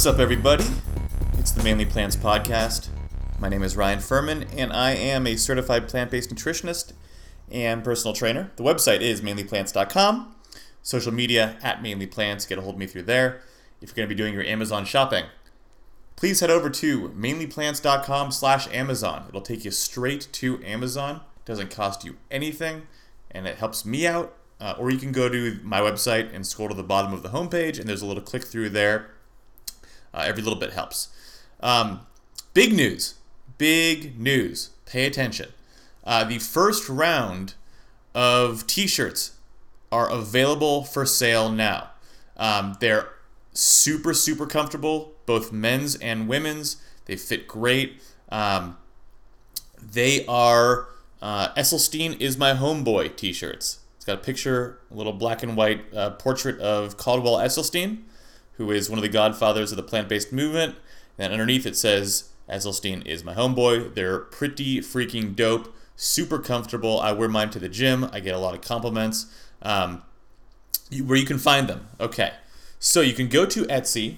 What's up, everybody? It's the Mainly Plants Podcast. My name is Ryan Furman, and I am a certified plant based nutritionist and personal trainer. The website is mainlyplants.com. Social media at mainlyplants. Get a hold of me through there. If you're going to be doing your Amazon shopping, please head over to mainlyplants.com slash Amazon. It'll take you straight to Amazon. It doesn't cost you anything, and it helps me out. Uh, or you can go to my website and scroll to the bottom of the homepage, and there's a little click through there. Uh, every little bit helps. Um, big news. Big news. Pay attention. Uh, the first round of t shirts are available for sale now. Um, they're super, super comfortable, both men's and women's. They fit great. Um, they are uh, Esselstyn is my homeboy t shirts. It's got a picture, a little black and white uh, portrait of Caldwell Esselstyn, who is one of the godfathers of the plant based movement. And underneath it says, Esselstyn is my homeboy. They're pretty freaking dope, super comfortable. I wear mine to the gym, I get a lot of compliments. Um, where you can find them. Okay. So you can go to Etsy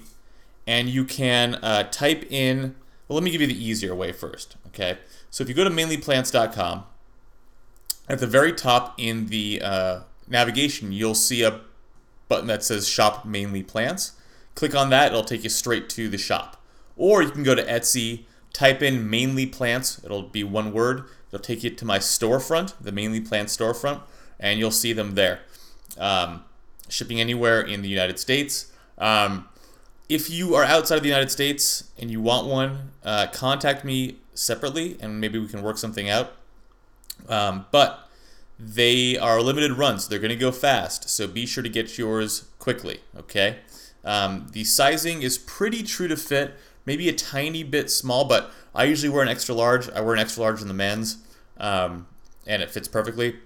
and you can uh, type in, well, let me give you the easier way first. Okay. So if you go to mainlyplants.com, at the very top in the uh, navigation, you'll see a button that says Shop Mainly Plants. Click on that, it'll take you straight to the shop. Or you can go to Etsy, type in Mainly Plants, it'll be one word. It'll take you to my storefront, the Mainly Plants storefront, and you'll see them there. Um, shipping anywhere in the United States. Um, if you are outside of the United States and you want one, uh, contact me separately and maybe we can work something out. Um, but they are limited runs, so they're going to go fast. So be sure to get yours quickly, okay? Um, the sizing is pretty true to fit, maybe a tiny bit small, but I usually wear an extra large. I wear an extra large in the men's, um, and it fits perfectly.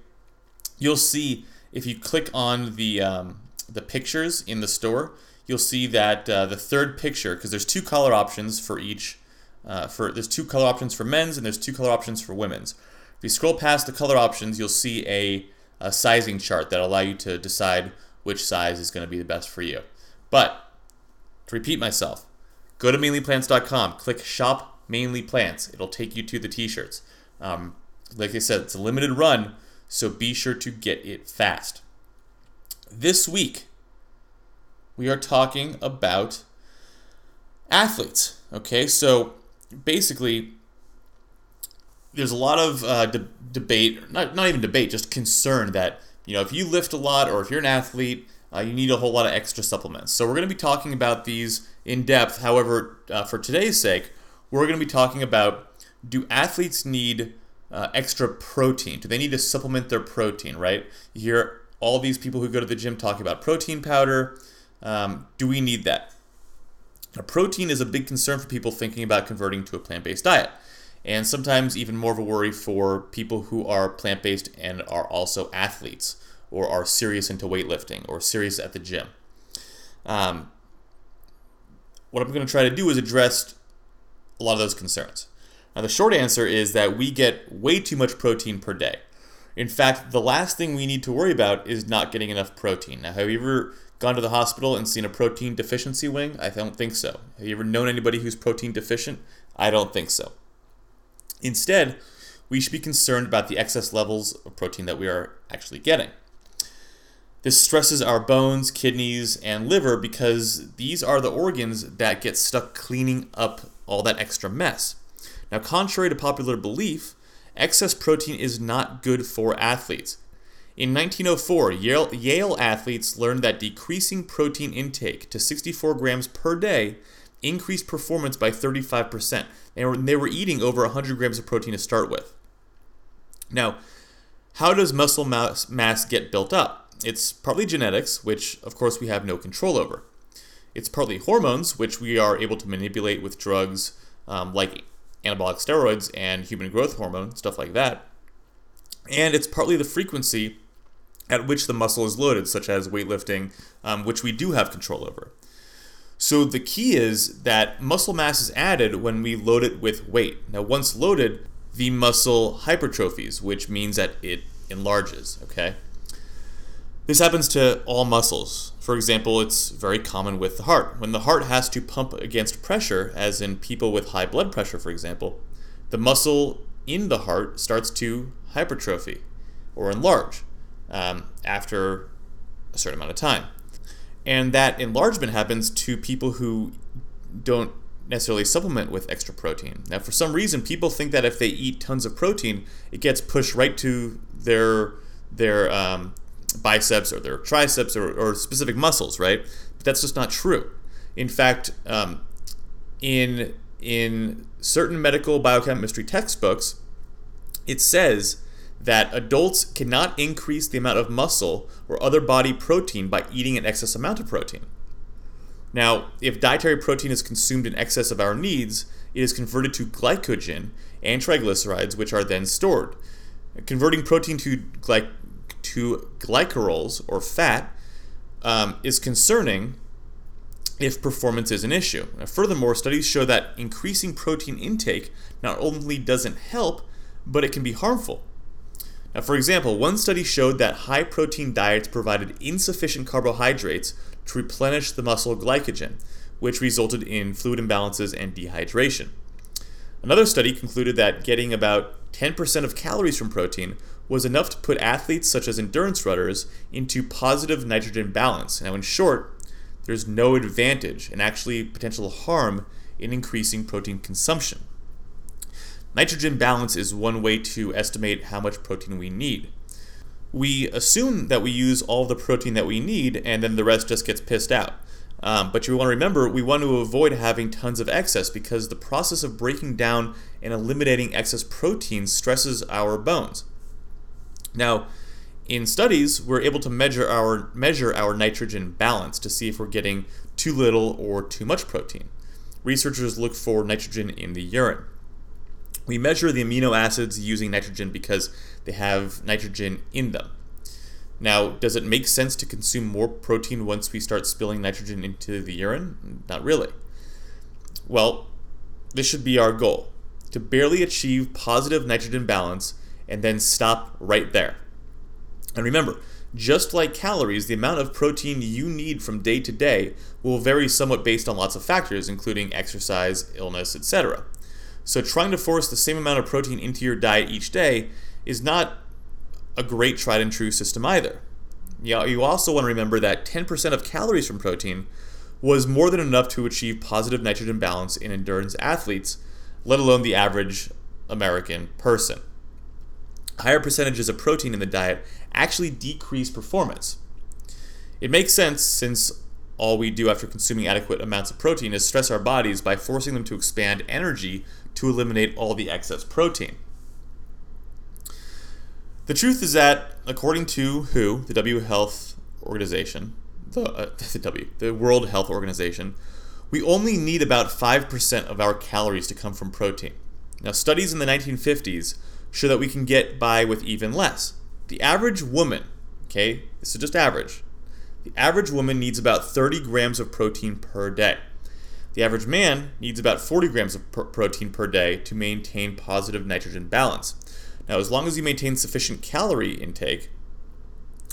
You'll see if you click on the um, the pictures in the store, you'll see that uh, the third picture, because there's two color options for each. Uh, for there's two color options for men's and there's two color options for women's. If you scroll past the color options, you'll see a, a sizing chart that allow you to decide which size is going to be the best for you. But to repeat myself, go to mainlyplants.com, click Shop Mainly Plants. It'll take you to the t-shirts. Um, like I said, it's a limited run, so be sure to get it fast. This week, we are talking about athletes. Okay, so basically, there's a lot of uh, de- debate, not, not even debate, just concern that, you know, if you lift a lot or if you're an athlete, uh, you need a whole lot of extra supplements. So we're going to be talking about these in depth. However, uh, for today's sake, we're going to be talking about do athletes need uh, extra protein? Do they need to supplement their protein, right? You hear all these people who go to the gym talking about protein powder. Um, do we need that? Now, protein is a big concern for people thinking about converting to a plant based diet, and sometimes even more of a worry for people who are plant based and are also athletes or are serious into weightlifting or serious at the gym. Um, what I'm going to try to do is address a lot of those concerns. Now, the short answer is that we get way too much protein per day. In fact, the last thing we need to worry about is not getting enough protein. Now, have you ever gone to the hospital and seen a protein deficiency wing? I don't think so. Have you ever known anybody who's protein deficient? I don't think so. Instead, we should be concerned about the excess levels of protein that we are actually getting. This stresses our bones, kidneys, and liver because these are the organs that get stuck cleaning up all that extra mess. Now, contrary to popular belief, excess protein is not good for athletes. In 1904, Yale, Yale, athletes learned that decreasing protein intake to 64 grams per day increased performance by 35%. They were, they were eating over 100 grams of protein to start with. Now, how does muscle mass, mass get built up? It's partly genetics, which of course we have no control over. It's partly hormones, which we are able to manipulate with drugs um, like anabolic steroids and human growth hormone, stuff like that. And it's partly the frequency at which the muscle is loaded, such as weightlifting, um, which we do have control over. So the key is that muscle mass is added when we load it with weight. Now, once loaded, the muscle hypertrophies, which means that it enlarges, okay? This happens to all muscles. For example, it's very common with the heart. When the heart has to pump against pressure, as in people with high blood pressure, for example, the muscle in the heart starts to hypertrophy or enlarge um, after a certain amount of time. And that enlargement happens to people who don't necessarily supplement with extra protein. Now, for some reason, people think that if they eat tons of protein, it gets pushed right to their their um, biceps or their triceps or, or, specific muscles, right? But that's just not true. In fact, um, in in certain medical biochemistry textbooks, it says that adults cannot increase the amount of muscle or other body protein by eating an excess amount of protein. Now, if dietary protein is consumed in excess of our needs, it is converted to glycogen and triglycerides, which are then stored. Converting protein to, gly- to glycerols or fat um, is concerning if performance is an issue. Now, furthermore, studies show that increasing protein intake not only doesn't help, but it can be harmful. Now, for example, one study showed that high protein diets provided insufficient carbohydrates to replenish the muscle glycogen, which resulted in fluid imbalances and dehydration. Another study concluded that getting about 10% of calories from protein was enough to put athletes such as endurance runners into positive nitrogen balance. Now, in short, there's no advantage and actually potential harm in increasing protein consumption. Nitrogen balance is one way to estimate how much protein we need. We assume that we use all the protein that we need and then the rest just gets pissed out. Um, but you want to remember, we want to avoid having tons of excess because the process of breaking down and eliminating excess protein stresses our bones. Now, in studies, we're able to measure our measure our nitrogen balance to see if we're getting too little or too much protein. Researchers look for nitrogen in the urine. We measure the amino acids using nitrogen because they have nitrogen in them. Now, does it make sense to consume more protein once we start spilling nitrogen into the urine? Not really. Well, this should be our goal to barely achieve positive nitrogen balance and then stop right there. And remember, just like calories, the amount of protein you need from day to day will vary somewhat based on lots of factors, including exercise, illness, etc. So trying to force the same amount of protein into your diet each day is not a great tried and true system either. You, also want to remember that 10% of calories from protein was more than enough to achieve positive nitrogen balance in endurance athletes, let alone the average American person. Higher percentages of protein in the diet actually decrease performance. It makes sense since all we do after consuming adequate amounts of protein is stress our bodies by forcing them to expand energy to eliminate all the excess protein. The truth is that, according to WHO, the W Health Organization, the, uh, the W, the World Health Organization, we only need about 5% of our calories to come from protein. Now, studies in the 1950s show that we can get by with even less. The average woman, okay, this is just average, the average woman needs about 30 grams of protein per day. The average man needs about 40 grams of pr- protein per day to maintain positive nitrogen balance. Now, as long as you maintain sufficient calorie intake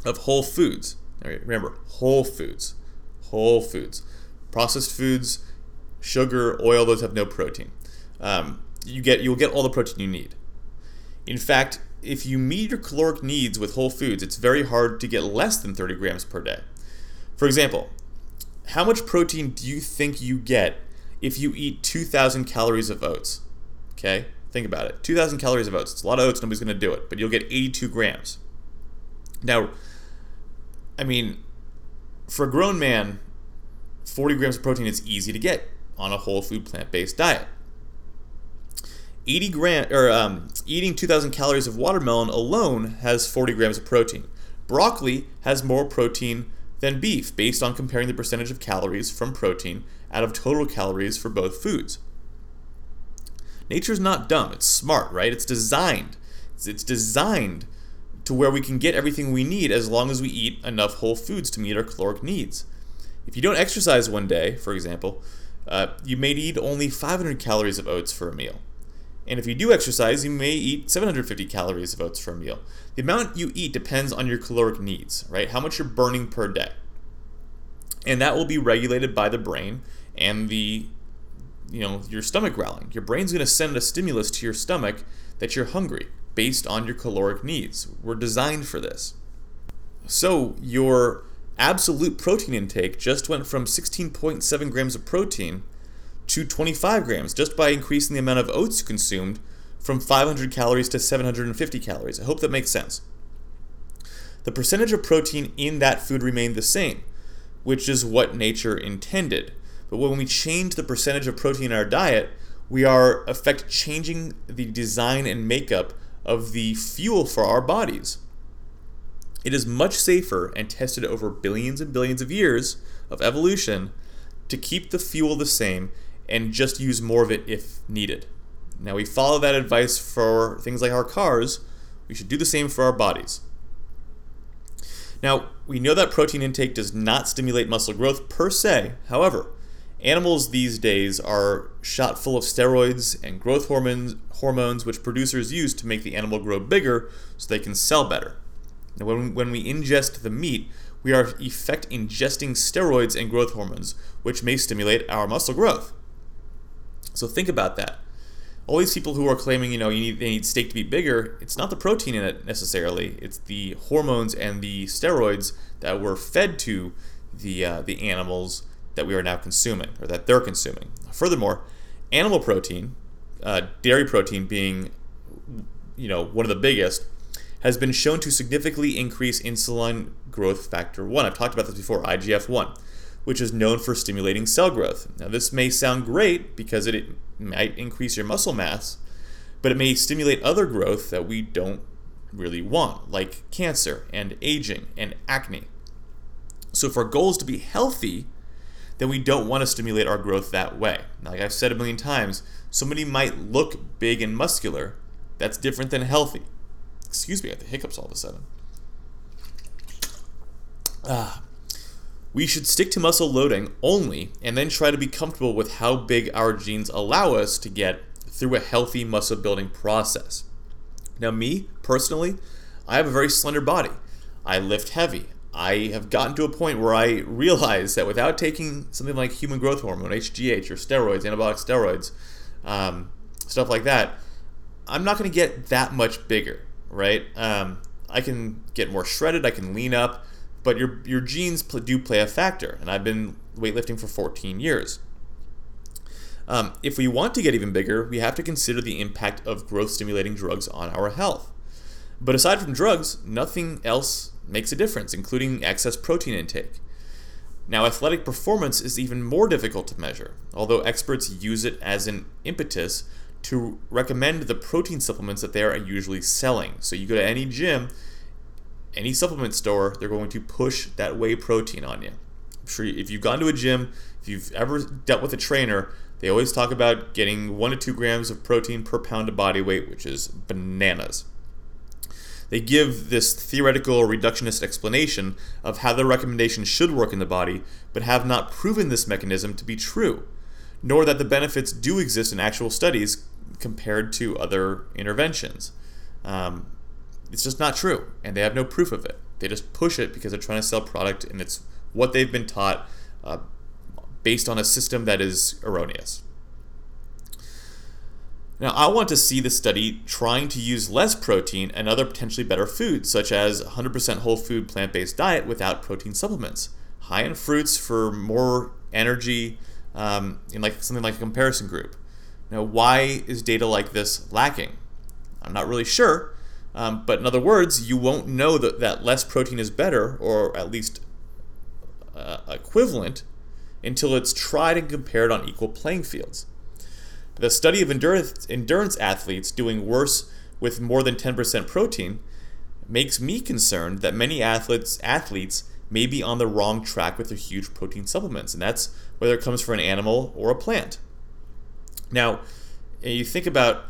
of whole foods, remember, whole foods, whole foods, processed foods, sugar, oil, those have no protein. Um, you get you'll get all the protein you need. In fact, if you meet your caloric needs with whole foods, it's very hard to get less than 30 grams per day. For example, how much protein do you think you get if you eat 2,000 calories of oats? Okay, think about it. 2,000 calories of oats. It's a lot of oats, nobody's to do it, but you'll get 82 grams. Now, I mean, for a grown man, 40 grams of protein is easy to get on a whole food plant based diet. 80 gram or um, eating 2,000 calories of watermelon alone has 40 grams of protein. Broccoli has more protein than beef based on comparing the percentage of calories from protein out of total calories for both foods. Nature's not dumb, it's smart, right? It's designed. It's designed to where we can get everything we need as long as we eat enough whole foods to meet our caloric needs. If you don't exercise one day, for example, uh, you may need only 500 calories of oats for a meal. And if you do exercise, you may eat 750 calories of oats for a meal. The amount you eat depends on your caloric needs, right? How much you're burning per day. And that will be regulated by the brain and the you know, your stomach growling. Your brain's going to send a stimulus to your stomach that you're hungry based on your caloric needs. We're designed for this. So, your absolute protein intake just went from 16.7 grams of protein to 25 grams just by increasing the amount of oats consumed from 500 calories to 750 calories. I hope that makes sense. The percentage of protein in that food remained the same, which is what nature intended. But when we change the percentage of protein in our diet, we are effect changing the design and makeup of the fuel for our bodies. It is much safer and tested over billions and billions of years of evolution to keep the fuel the same and just use more of it if needed. Now, we follow that advice for things like our cars, we should do the same for our bodies. Now, we know that protein intake does not stimulate muscle growth per se. However, animals these days are shot full of steroids and growth hormones, hormones which producers use to make the animal grow bigger so they can sell better. Now, when, when we ingest the meat, we are effect ingesting steroids and growth hormones, which may stimulate our muscle growth. So think about that. All these people who are claiming, you know, you need, they need steak to be bigger, it's not the protein in it necessarily. It's the hormones and the steroids that were fed to the uh, the animals that we are now consuming or that they're consuming. Furthermore, animal protein, uh, dairy protein being, you know, one of the biggest, has been shown to significantly increase insulin growth factor 1. I've talked about this before, IGF 1, which is known for stimulating cell growth. Now, this may sound great because it, might increase your muscle mass, but it may stimulate other growth that we don't really want, like cancer and aging and acne. So, for goals to be healthy, then we don't want to stimulate our growth that way. Like I've said a million times, somebody might look big and muscular. That's different than healthy. Excuse me, I have the hiccups all of a sudden. Ah. We should stick to muscle loading only and then try to be comfortable with how big our genes allow us to get through a healthy muscle building process. Now, me personally, I have a very slender body. I lift heavy. I have gotten to a point where I realize that without taking something like human growth hormone, HGH, or steroids, anabolic steroids, um, stuff like that, I'm not going to get that much bigger right? Um, I can get more shredded, I can lean up, but your your genes pl- do play a factor. And I've been weightlifting for 14 years. Um, if we want to get even bigger, we have to consider the impact of growth stimulating drugs on our health. But aside from drugs, nothing else makes a difference, including excess protein intake. Now, athletic performance is even more difficult to measure, although experts use it as an impetus to recommend the protein supplements that they are usually selling. So you go to any gym, any supplement store, they're going to push that whey protein on you. I'm sure if you've gone to a gym, if you've ever dealt with a trainer, they always talk about getting one to two grams of protein per pound of body weight, which is bananas. They give this theoretical reductionist explanation of how the recommendation should work in the body, but have not proven this mechanism to be true, nor that the benefits do exist in actual studies compared to other interventions. Um, it's just not true, and they have no proof of it. They just push it because they're trying to sell product, and it's what they've been taught uh, based on a system that is erroneous. Now, I want to see the study trying to use less protein and other potentially better foods, such as 100% whole food plant based diet without protein supplements, high in fruits for more energy, um, in like something like a comparison group. Now, why is data like this lacking? I'm not really sure, um, but in other words, you won't know that, that less protein is better, or at least uh, equivalent, until it's tried and compared on equal playing fields. The study of endurance, endurance athletes doing worse with more than 10% protein makes me concerned that many athletes athletes may be on the wrong track with their huge protein supplements, and that's whether it comes from an animal or a plant. Now, you think about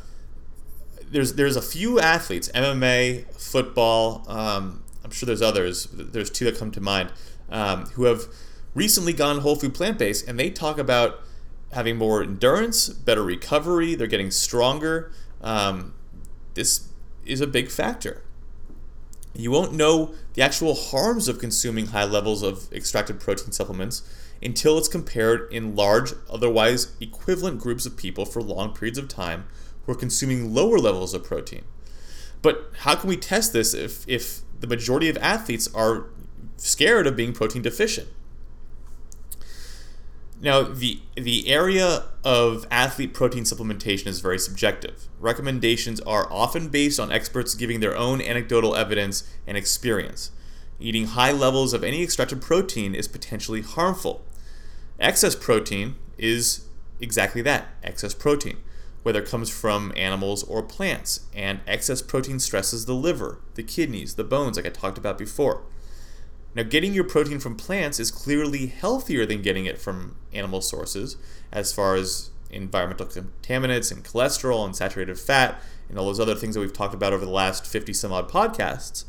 there's there's a few athletes, MMA, football. Um, I'm sure there's others. There's two that come to mind um, who have recently gone whole food plant based, and they talk about having more endurance, better recovery. They're getting stronger. um, this is a big factor. You won't know the actual harms of consuming high levels of extracted protein supplements until it's compared in large, otherwise equivalent groups of people for long periods of time who are consuming lower levels of protein. But how can we test this if, if the majority of athletes are scared of being protein deficient? Now, the the area of athlete protein supplementation is very subjective. Recommendations are often based on experts giving their own anecdotal evidence and experience. Eating high levels of any extracted protein is potentially harmful. Excess protein is exactly that, excess protein, whether it comes from animals or plants, and excess protein stresses the liver, the kidneys, the bones like I talked about before. Now, getting your protein from plants is clearly healthier than getting it from animal sources as far as environmental contaminants and cholesterol and saturated fat and all those other things that we've talked about over the last 50 some odd podcasts.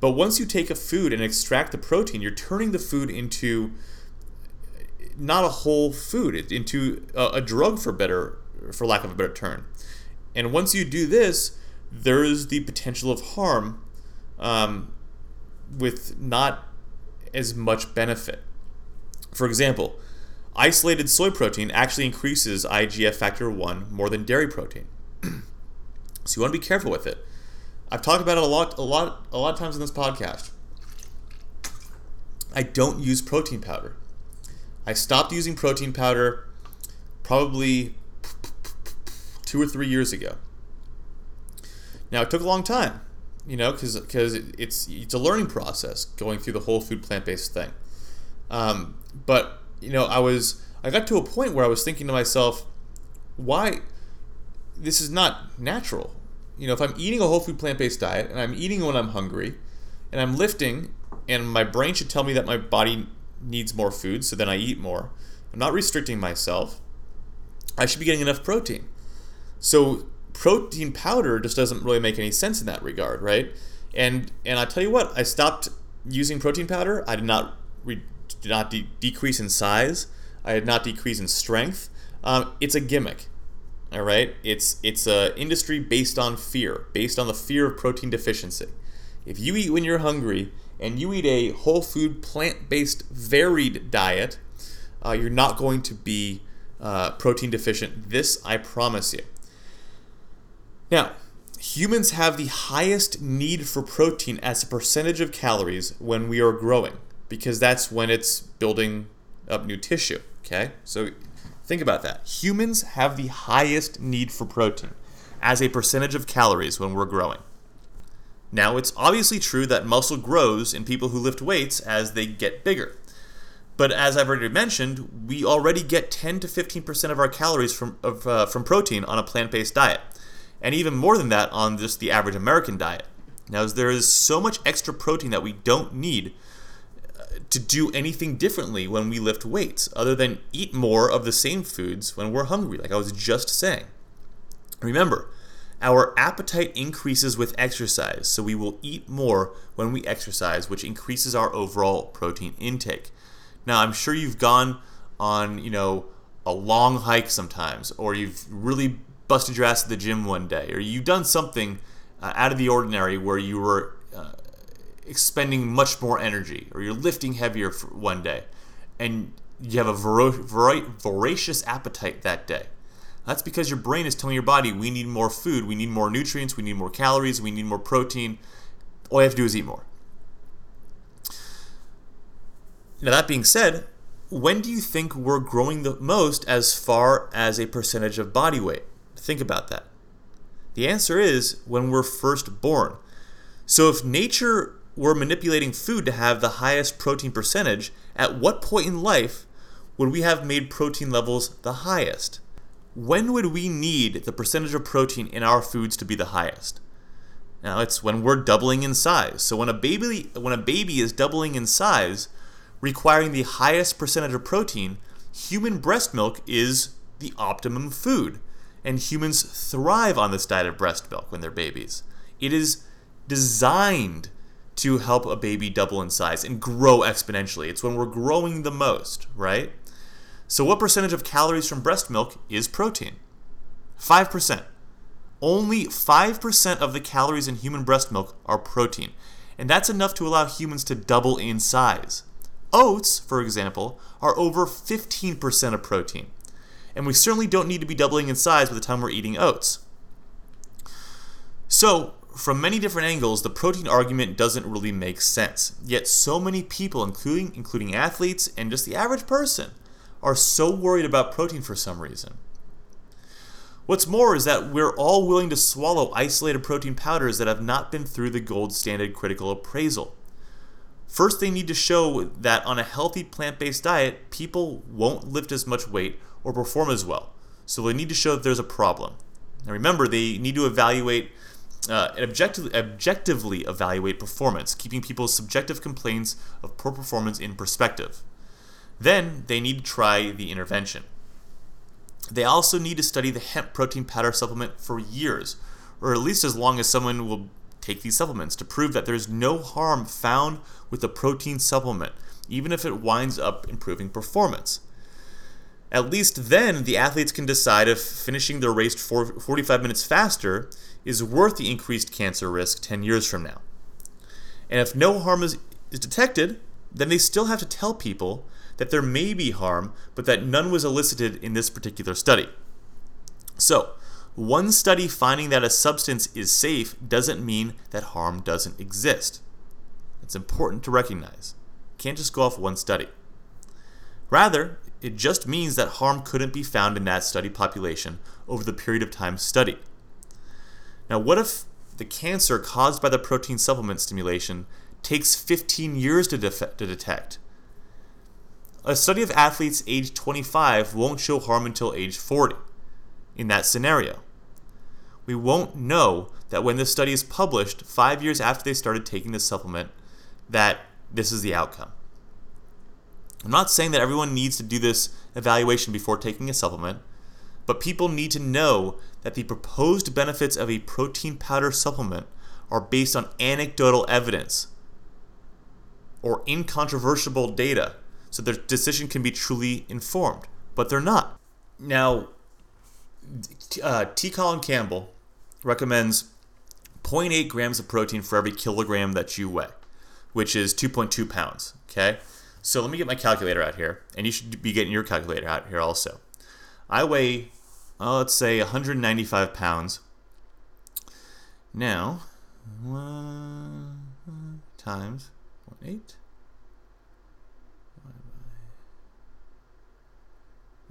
But once you take a food and extract the protein, you're turning the food into uh, not a whole food, into a, a drug for better, for lack of a better term. And once you do this, there is the potential of harm um, with not as much benefit. For example, isolated soy protein actually increases IGF factor 1 more than dairy protein. so you want to be careful with it. I've talked about it a lot a lot a lot of times in this podcast. I don't use protein powder. I stopped using protein powder probably 2 or 3 years ago. Now, it took a long time you know, because because it's it's a learning process going through the whole food plant based thing. Um, but you know, I was I got to a point where I was thinking to myself, why this is not natural. You know, if I'm eating a whole food plant based diet and I'm eating when I'm hungry, and I'm lifting, and my brain should tell me that my body needs more food, so then I eat more. I'm not restricting myself. I should be getting enough protein. So protein powder just doesn't really make any sense in that regard, right? And and I tell you what, I stopped using protein powder. I did not re- did not de- decrease in size. I did not decrease in strength. Um, it's a gimmick. All right, it's it's a industry based on fear, based on the fear of protein deficiency. If you eat when you're hungry and you eat a whole food, plant based, varied diet, uh, you're not going to be uh, protein deficient. This I promise you. Now, humans have the highest need for protein as a percentage of calories when we are growing because that's when it's building up new tissue. Okay? So think about that. Humans have the highest need for protein as a percentage of calories when we're growing. Now, it's obviously true that muscle grows in people who lift weights as they get bigger. But as I've already mentioned, we already get 10 to 15% of our calories from, of, uh, from protein on a plant based diet and even more than that on just the average American diet. Now, there is so much extra protein that we don't need uh, to do anything differently when we lift weights, other than eat more of the same foods when we're hungry, like I was just saying. Remember, our appetite increases with exercise, so we will eat more when we exercise, which increases our overall protein intake. Now, I'm sure you've gone on, you know, a long hike sometimes, or you've really busted your ass at the gym one day, or you've done something uh, out of the ordinary where you were uh, expending much more energy, or you're lifting heavier one day, and you have a voracious appetite that day. That's because your brain is telling your body, we need more food, we need more nutrients, we need more calories, we need more protein. All you have to do is eat more. Now, that being said, when do you think we're growing the most as far as a percentage of body weight? Think about that. The answer is when we're first born. So if nature were manipulating food to have the highest protein percentage, at what point in life would we have made protein levels the highest? When would we need the percentage of protein in our foods to be the highest? Now it's when we're doubling in size. So when a baby when a baby is doubling in size, requiring the highest percentage of protein, human breast milk is the optimum food and humans thrive on this diet of breast milk when they're babies. It is designed to help a baby double in size and grow exponentially. It's when we're growing the most, right? So, what percentage of calories from breast milk is protein? 5%. only 5% of the calories in human breast milk are protein, and that's enough to allow humans to double in size. Oats, for example, are over 15% of protein, and we certainly don't need to be doubling in size by the time we're eating oats. So, from many different angles, the protein argument doesn't really make sense. Yet so many people, including including athletes and just the average person, are so worried about protein for some reason. What's more is that we're all willing to swallow isolated protein powders that have not been through the gold standard critical appraisal. First, they need to show that on a healthy plant based diet, people won't lift as much weight or perform as well. So they need to show that there's a problem. Now remember, they need to evaluate uh, and objectively, objectively evaluate performance, keeping people's subjective complaints of poor performance in perspective. Then they need to try the intervention. They also need to study the hemp protein powder supplement for years, or at least as long as someone will take these supplements to prove that there's no harm found with the protein supplement, even if it winds up improving performance. At least then, the athletes can decide if finishing their race 45 minutes faster is worth the increased cancer risk 10 years from now. And if no harm is, is detected, then they still have to tell people that there may be harm, but that none was elicited in this particular study. So, one study finding that a substance is safe doesn't mean that harm doesn't exist. It's important to recognize. You can't just go off one study. Rather, it just means that harm couldn't be found in that study population over the period of time studied. Now, what if the cancer caused by the protein supplement stimulation takes 15 years to, def- to detect? A study of athletes age 25 won't show harm until age 40 in that scenario. We won't know that when this study is published, five years after they started taking this supplement, that this is the outcome. I'm not saying that everyone needs to do this evaluation before taking a supplement, but people need to know that the proposed benefits of a protein powder supplement are based on anecdotal evidence or incontrovertible data so their decision can be truly informed, but they're not. Now, uh, T. Colin Campbell recommends 0.8 grams of protein for every kilogram that you weigh, which is 2.2 pounds. Okay, so let me get my calculator out here, and you should be getting your calculator out here also. I weigh uh, let's say 195 pounds. Now, one times 0.8.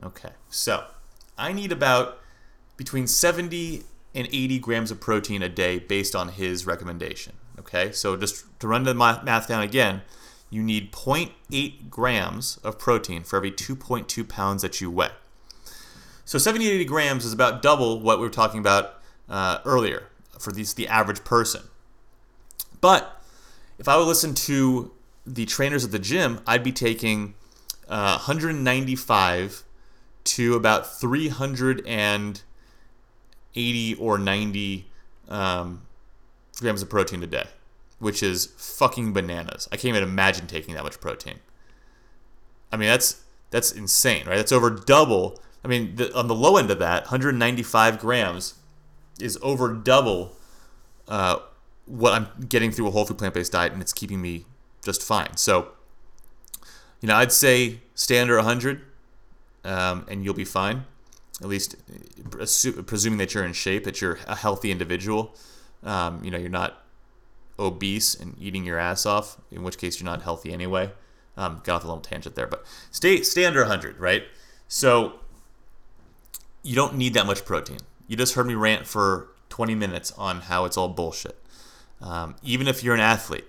Okay, so I need about between 70 and 80 grams of protein a day based on his recommendation. Okay, so just to run the math down again, you need 0.8 grams of protein for every 2.2 pounds that you weigh. So 70 to 80 grams is about double what we were talking about uh, earlier for these, the average person. But if I would listen to the trainers at the gym, I'd be taking uh, 195 to about 380 or 90 um, grams of protein a day, which is fucking bananas. I can't even imagine taking that much protein. I mean, that's that's insane, right? That's over double I mean, the, on the low end of that, 195 grams is over double uh, what I'm getting through a whole food plant based diet, and it's keeping me just fine. So, you know, I'd say stay under 100, um, and you'll be fine. At least, presuming that you're in shape, that you're a healthy individual. Um, you know, you're not obese and eating your ass off, in which case you're not healthy anyway. Um, got off a little tangent there, but stay stay under 100, right? So you don't need that much protein. You just heard me rant for 20 minutes on how it's all bullshit. Um, even if you're an athlete,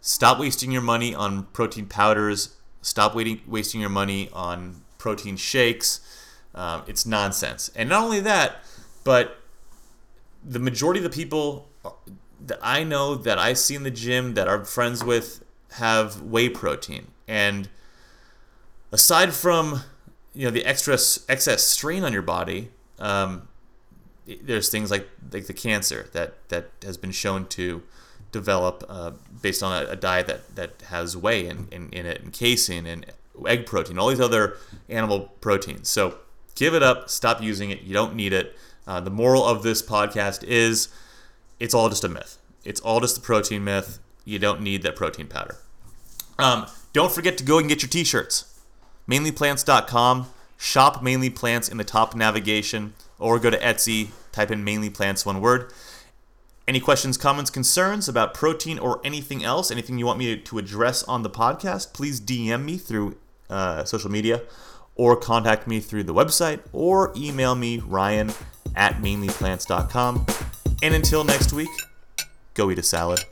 stop wasting your money on protein powders. Stop waiting, wasting your money on protein shakes. Um, it's nonsense. And not only that, but the majority of the people that I know that I see in the gym that I'm friends with have whey protein. And aside from you know the extra excess strain on your body um, there's things like like the cancer that that has been shown to develop uh, based on a, a, diet that that has whey in, in, in it and casein and egg protein all these other animal proteins. So give it up. Stop using it. You don't need it. Uh, the moral of this podcast is it's all just a myth. It's all just a protein myth. You don't need that protein powder. Um, don't forget to go and get your t shirts. Mainlyplants.com. Shop Mainly Plants in the top navigation, or go to Etsy, type in Mainly Plants, one word. Any questions, comments, concerns about protein or anything else, anything you want me to address on the podcast, please DM me through uh, social media or contact me through the website or email me, ryan at mainlyplants.com. And until next week, go eat a salad.